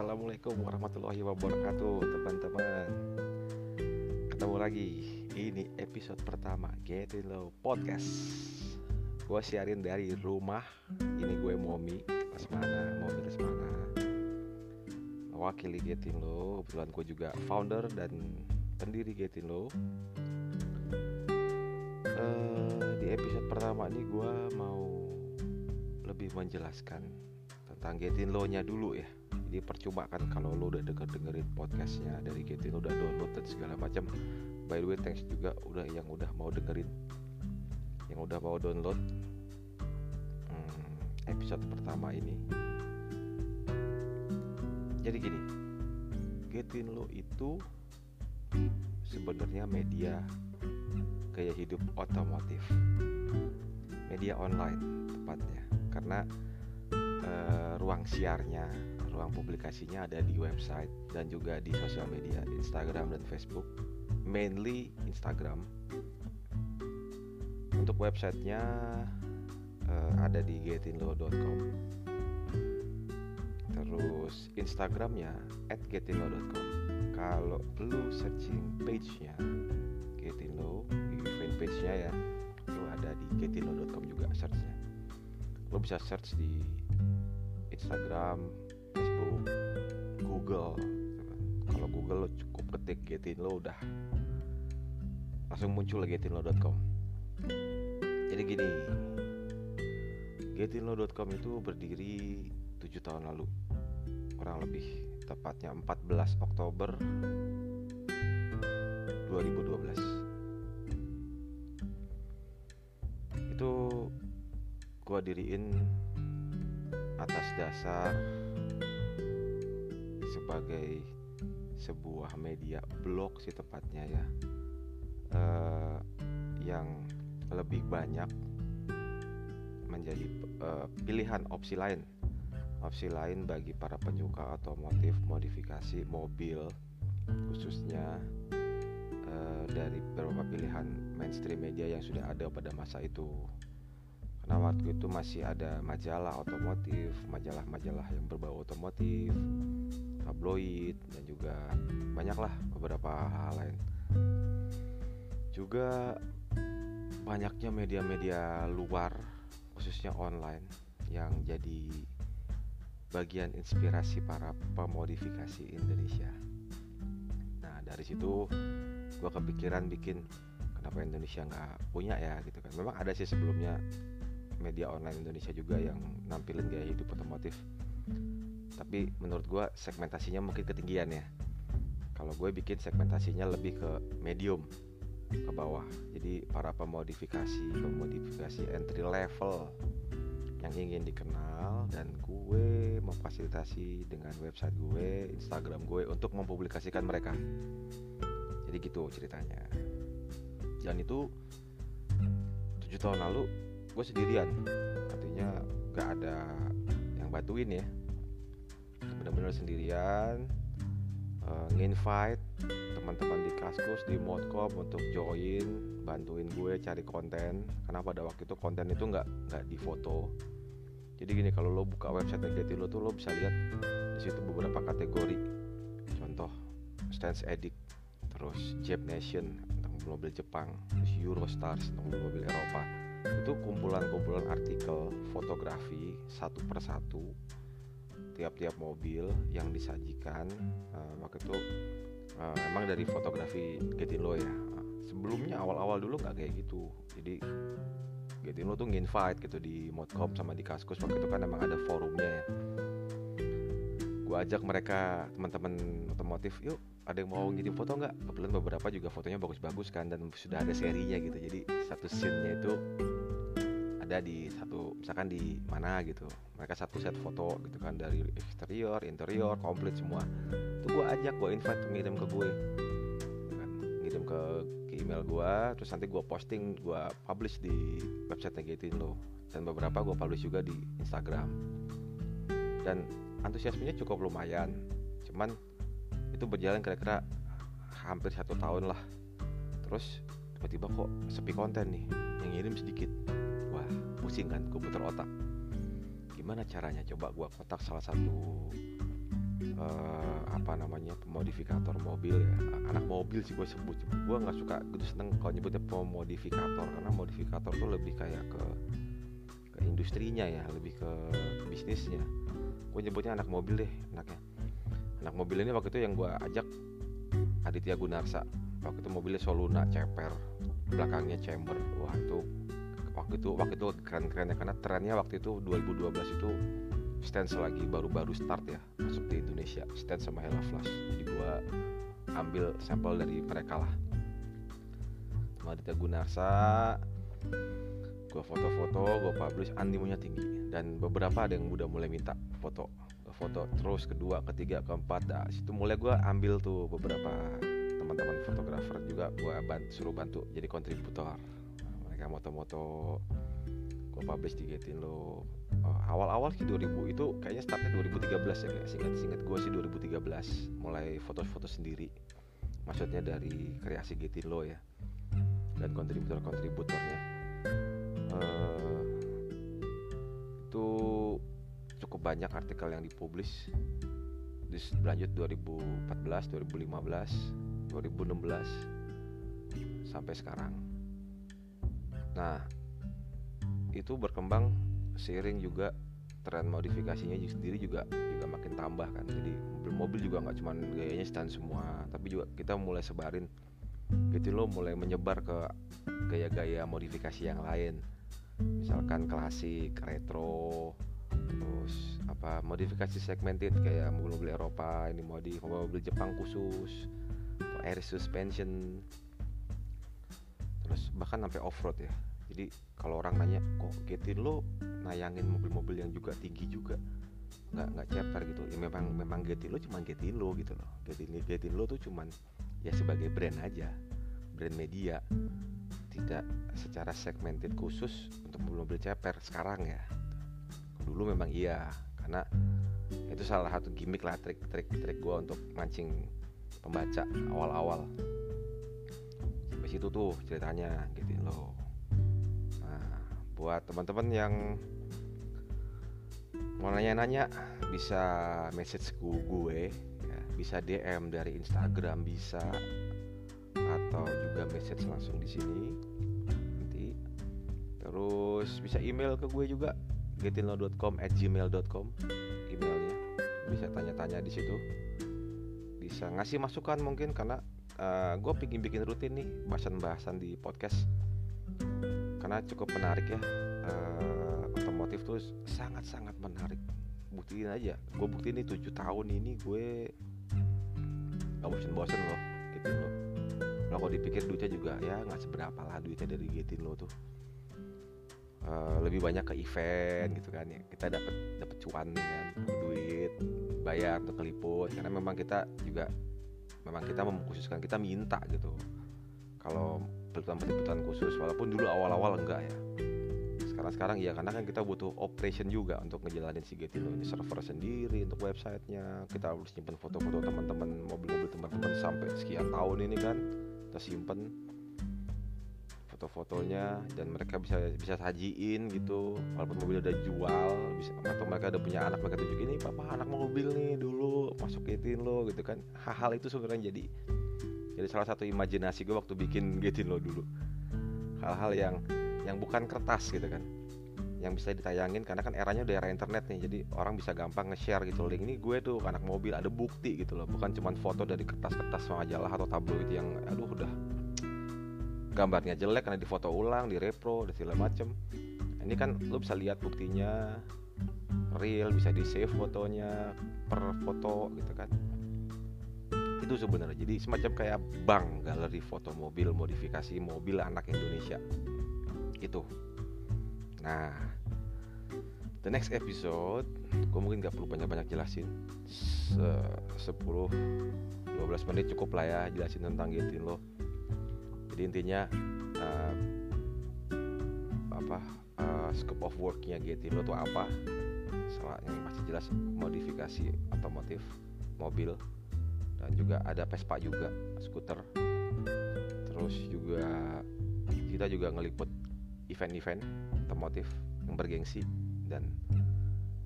Assalamualaikum warahmatullahi wabarakatuh teman-teman. Ketemu lagi. Ini episode pertama Get In Low Podcast. Gue siarin dari rumah. Ini gue Momi Lesmana Momi Lesmana Mewakili Get In Low Kebetulan gue juga founder dan pendiri Get In Low uh, Di episode pertama ini gue mau lebih menjelaskan tentang Getin Lo-nya dulu ya jadi percuma kan kalau lo udah denger dengerin podcastnya dari Getin lo udah download dan segala macam. By the way thanks juga udah yang udah mau dengerin yang udah mau download hmm, episode pertama ini. Jadi gini Getin lo itu sebenarnya media gaya hidup otomotif media online tepatnya. Karena uh, ruang siarnya ruang publikasinya ada di website dan juga di sosial media Instagram dan Facebook. Mainly Instagram. Untuk websitenya uh, ada di getinlo.com terus Instagramnya at getinlo.com kalau lu searching page-nya Getinlo di fanpage-nya ya itu ada di getinlo.com juga searchnya. Lo bisa search di Instagram Facebook Google. Kalau Google lo cukup ketik getin lo udah. Langsung muncul getinlo.com jadi gini getinlo.com itu berdiri 7 tahun lalu. Kurang lebih tepatnya 14 Oktober 2012 itu gua diriin atas dasar sebagai sebuah media blog sih tepatnya ya. Uh, yang lebih banyak menjadi uh, pilihan opsi lain. Opsi lain bagi para penyuka otomotif modifikasi mobil khususnya uh, dari beberapa pilihan mainstream media yang sudah ada pada masa itu. Karena waktu itu masih ada majalah otomotif majalah-majalah yang berbau otomotif tabloid dan juga banyaklah beberapa hal lain. Juga banyaknya media-media luar khususnya online yang jadi bagian inspirasi para pemodifikasi Indonesia. Nah dari situ gue kepikiran bikin kenapa Indonesia nggak punya ya gitu kan. Memang ada sih sebelumnya media online Indonesia juga yang nampilin gaya hidup otomotif tapi menurut gue segmentasinya mungkin ketinggian ya. Kalau gue bikin segmentasinya lebih ke medium ke bawah. Jadi para pemodifikasi pemodifikasi entry level yang ingin dikenal dan gue memfasilitasi dengan website gue Instagram gue untuk mempublikasikan mereka. Jadi gitu ceritanya. Dan itu tujuh tahun lalu gue sendirian. Artinya gak ada yang bantuin ya bener-bener sendirian uh, nginvite teman-teman di Kaskus di Modcom untuk join bantuin gue cari konten. Karena pada waktu itu konten itu nggak nggak di foto. Jadi gini kalau lo buka website Negati lo tuh lo bisa lihat di situ beberapa kategori. Contoh Stance Edit terus Jap Nation tentang mobil Jepang terus Eurostars tentang mobil Eropa. Itu kumpulan-kumpulan artikel fotografi satu persatu tiap-tiap mobil yang disajikan uh, waktu itu uh, emang dari fotografi Getindo ya. Sebelumnya awal-awal dulu nggak kayak gitu. Jadi Getindo tuh nginvite gitu di Modcom sama di Kaskus waktu itu kan emang ada forumnya ya. Gue ajak mereka teman-teman otomotif yuk ada yang mau ngirim foto nggak? Kebetulan beberapa juga fotonya bagus-bagus kan dan sudah ada serinya gitu. Jadi satu scene-nya itu ada di satu misalkan di mana gitu. Mereka satu set foto gitu kan dari eksterior interior komplit semua. Itu gue ajak gue invite ngirim ke gue. Kan ngirim ke, ke email gue terus nanti gue posting gue publish di website Negatin lo dan beberapa gue publish juga di Instagram. Dan antusiasmenya cukup lumayan. Cuman itu berjalan kira-kira hampir satu tahun lah. Terus tiba-tiba kok sepi konten nih. Yang ngirim sedikit pusing kan gue otak. Gimana caranya? Coba gue kotak salah satu uh, apa namanya pemodifikator mobil ya. Anak mobil sih gue sebut. Gue nggak suka gitu seneng kalau nyebutnya pemodifikator karena modifikator tuh lebih kayak ke ke industrinya ya lebih ke bisnisnya. Gue nyebutnya anak mobil deh anaknya anak mobil ini waktu itu yang gue ajak Aditya Gunarsa. Waktu itu mobilnya Soluna ceper. Belakangnya chamber. Wah itu waktu itu waktu itu keren-keren ya karena trennya waktu itu 2012 itu stance lagi baru-baru start ya masuk di Indonesia. Stance sama Hella Flash. Jadi gua ambil sampel dari mereka lah. Madita Gunarsa gua foto-foto gua publish animonya tinggi. Dan beberapa ada yang udah mulai minta foto foto. Terus kedua ketiga keempat dah situ mulai gua ambil tuh beberapa teman-teman fotografer juga gua bantu, suruh bantu jadi kontributor mereka moto-moto gue publish di Getin lo. Uh, awal-awal sih 2000 itu kayaknya startnya 2013 ya kayak singkat singkat gue sih 2013 mulai foto-foto sendiri. Maksudnya dari kreasi Getin lo ya dan kontributor-kontributornya. Uh, itu cukup banyak artikel yang dipublish. Berlanjut 2014 2015 2016 sampai sekarang nah itu berkembang seiring juga tren modifikasinya sendiri juga juga makin tambah kan. Jadi mobil-mobil juga nggak cuma gayanya stand semua tapi juga kita mulai sebarin. Gitu loh mulai menyebar ke gaya-gaya modifikasi yang lain. Misalkan klasik retro terus apa modifikasi segmented kayak mobil-mobil Eropa ini modif mobil Jepang khusus air suspension terus bahkan sampai off road ya. Jadi kalau orang nanya kok Getin lo nayangin mobil-mobil yang juga tinggi juga? Nggak nggak ceper gitu. Ya memang memang Getin lo cuma Getin lo gitu loh. Getin Getin lo tuh cuman ya sebagai brand aja. Brand media. Tidak secara segmented khusus untuk mobil-mobil ceper sekarang ya. Dulu memang iya karena itu salah satu gimmick lah trik-trik trik gue untuk mancing pembaca awal-awal situ tuh ceritanya gitu loh. Buat teman-teman yang mau nanya-nanya bisa message ke gue ya, bisa DM dari Instagram bisa atau juga message langsung di sini nanti. Terus bisa email ke gue juga getinlo.com at gmail.com emailnya. Bisa tanya-tanya di situ. Bisa ngasih masukan mungkin karena uh, gue pingin bikin rutin nih bahasan-bahasan di podcast. Karena cukup menarik ya. Uh, otomotif tuh sangat-sangat menarik. Buktiin aja gue buktiin nih tujuh tahun ini gue gak bosen-bosen loh gitu loh. Kalau dipikir duitnya juga ya nggak seberapa lah duitnya dari Getin lo tuh. Uh, lebih banyak ke event gitu kan ya. Kita dapat dapat cuan nih kan duit bayar untuk keliput karena memang kita juga memang kita memkhususkan kita minta gitu. Kalau peliputan-peliputan khusus walaupun dulu awal-awal enggak ya. Sekarang sekarang iya karena kan kita butuh operation juga untuk ngejalanin si Getilo ini server sendiri untuk websitenya. Kita harus simpen foto-foto teman-teman mobil-mobil teman-teman sampai sekian tahun ini kan kita simpen foto-fotonya dan mereka bisa bisa sajiin gitu. Walaupun mobil udah jual bisa atau mereka udah punya anak mereka tunjukin ini papa anak mobil nih dulu masuk Getin lo gitu kan. Hal-hal itu sebenarnya jadi jadi salah satu imajinasi gue waktu bikin Getin lo dulu. Hal-hal yang yang bukan kertas gitu kan yang bisa ditayangin karena kan eranya udah era internet nih jadi orang bisa gampang nge-share gitu. Link ini gue tuh anak mobil ada bukti gitu loh. Bukan cuma foto dari kertas-kertas majalah atau tabloid yang aduh udah gambarnya jelek karena difoto ulang di repro dan segala macem. Ini kan lo bisa lihat buktinya real bisa di save fotonya per foto gitu kan. Itu sebenarnya. Jadi semacam kayak bank galeri foto mobil modifikasi mobil anak Indonesia. Itu nah the next episode gue mungkin gak perlu banyak-banyak jelasin. Se 10 12 menit cukup lah ya jelasin tentang Getin lo jadi intinya uh, apa uh, scope of worknya lo tuh apa? Salah yang masih jelas modifikasi otomotif mobil dan juga ada Vespa juga skuter. Terus juga kita juga ngeliput event-event otomotif yang bergengsi dan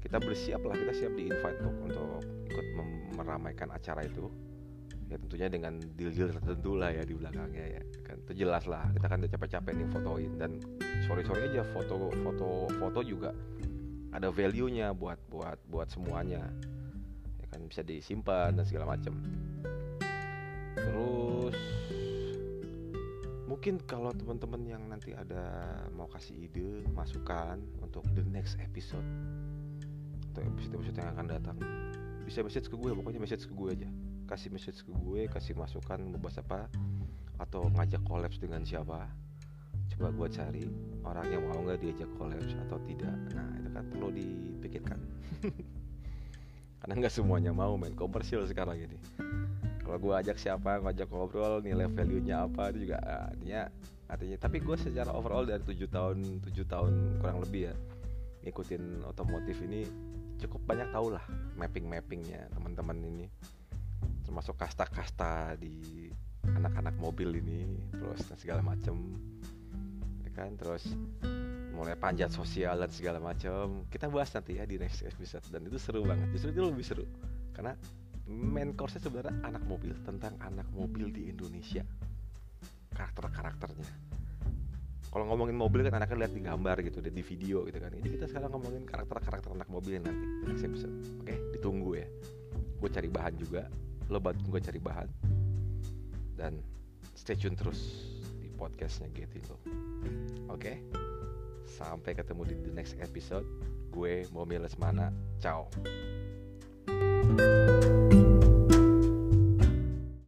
kita bersiap lah kita siap di invite untuk untuk ikut meramaikan acara itu ya tentunya dengan deal-deal tertentu lah ya di belakangnya ya. Kan itu jelas lah. Kita kan udah capek-capek nih fotoin. Dan sorry-sorry aja foto foto foto juga ada value-nya buat buat buat semuanya. Ya kan bisa disimpan dan segala macam terus mungkin kalau teman-teman yang nanti ada mau kasih ide masukan untuk the next episode atau episode-episode yang akan datang bisa message ke gue. Pokoknya message ke gue aja kasih message ke gue kasih masukan mau bahas apa atau ngajak kolaps dengan siapa. Coba gue cari orang yang mau nggak diajak kolaps atau tidak. Nah itu kan perlu dipikirkan. Karena nggak semuanya mau main komersil sekarang ini. Kalau gue ajak siapa ngajak ngobrol nilai value nya apa itu juga ah, artinya artinya tapi gue secara overall dari tujuh tahun tujuh tahun kurang lebih ya ngikutin otomotif ini cukup banyak tau lah mapping mappingnya teman-teman ini termasuk kasta-kasta di anak-anak mobil ini terus dan segala macem ya kan? Terus mulai panjat sosial dan segala macam kita bahas nanti ya di next episode. Dan itu seru banget justru itu lebih seru. Karena main course sebenarnya anak mobil tentang anak mobil di Indonesia. Karakter-karakternya. Kalau ngomongin mobil kan anaknya lihat di gambar gitu di video gitu kan. Ini kita sekarang ngomongin karakter-karakter anak mobil nanti di next episode. Oke ditunggu ya. Gue cari bahan juga lo bantu gue cari bahan. Dan stay tune terus di podcastnya Getty lo. Oke? Sampai ketemu di the next episode. Gue mau Lesmana. Ciao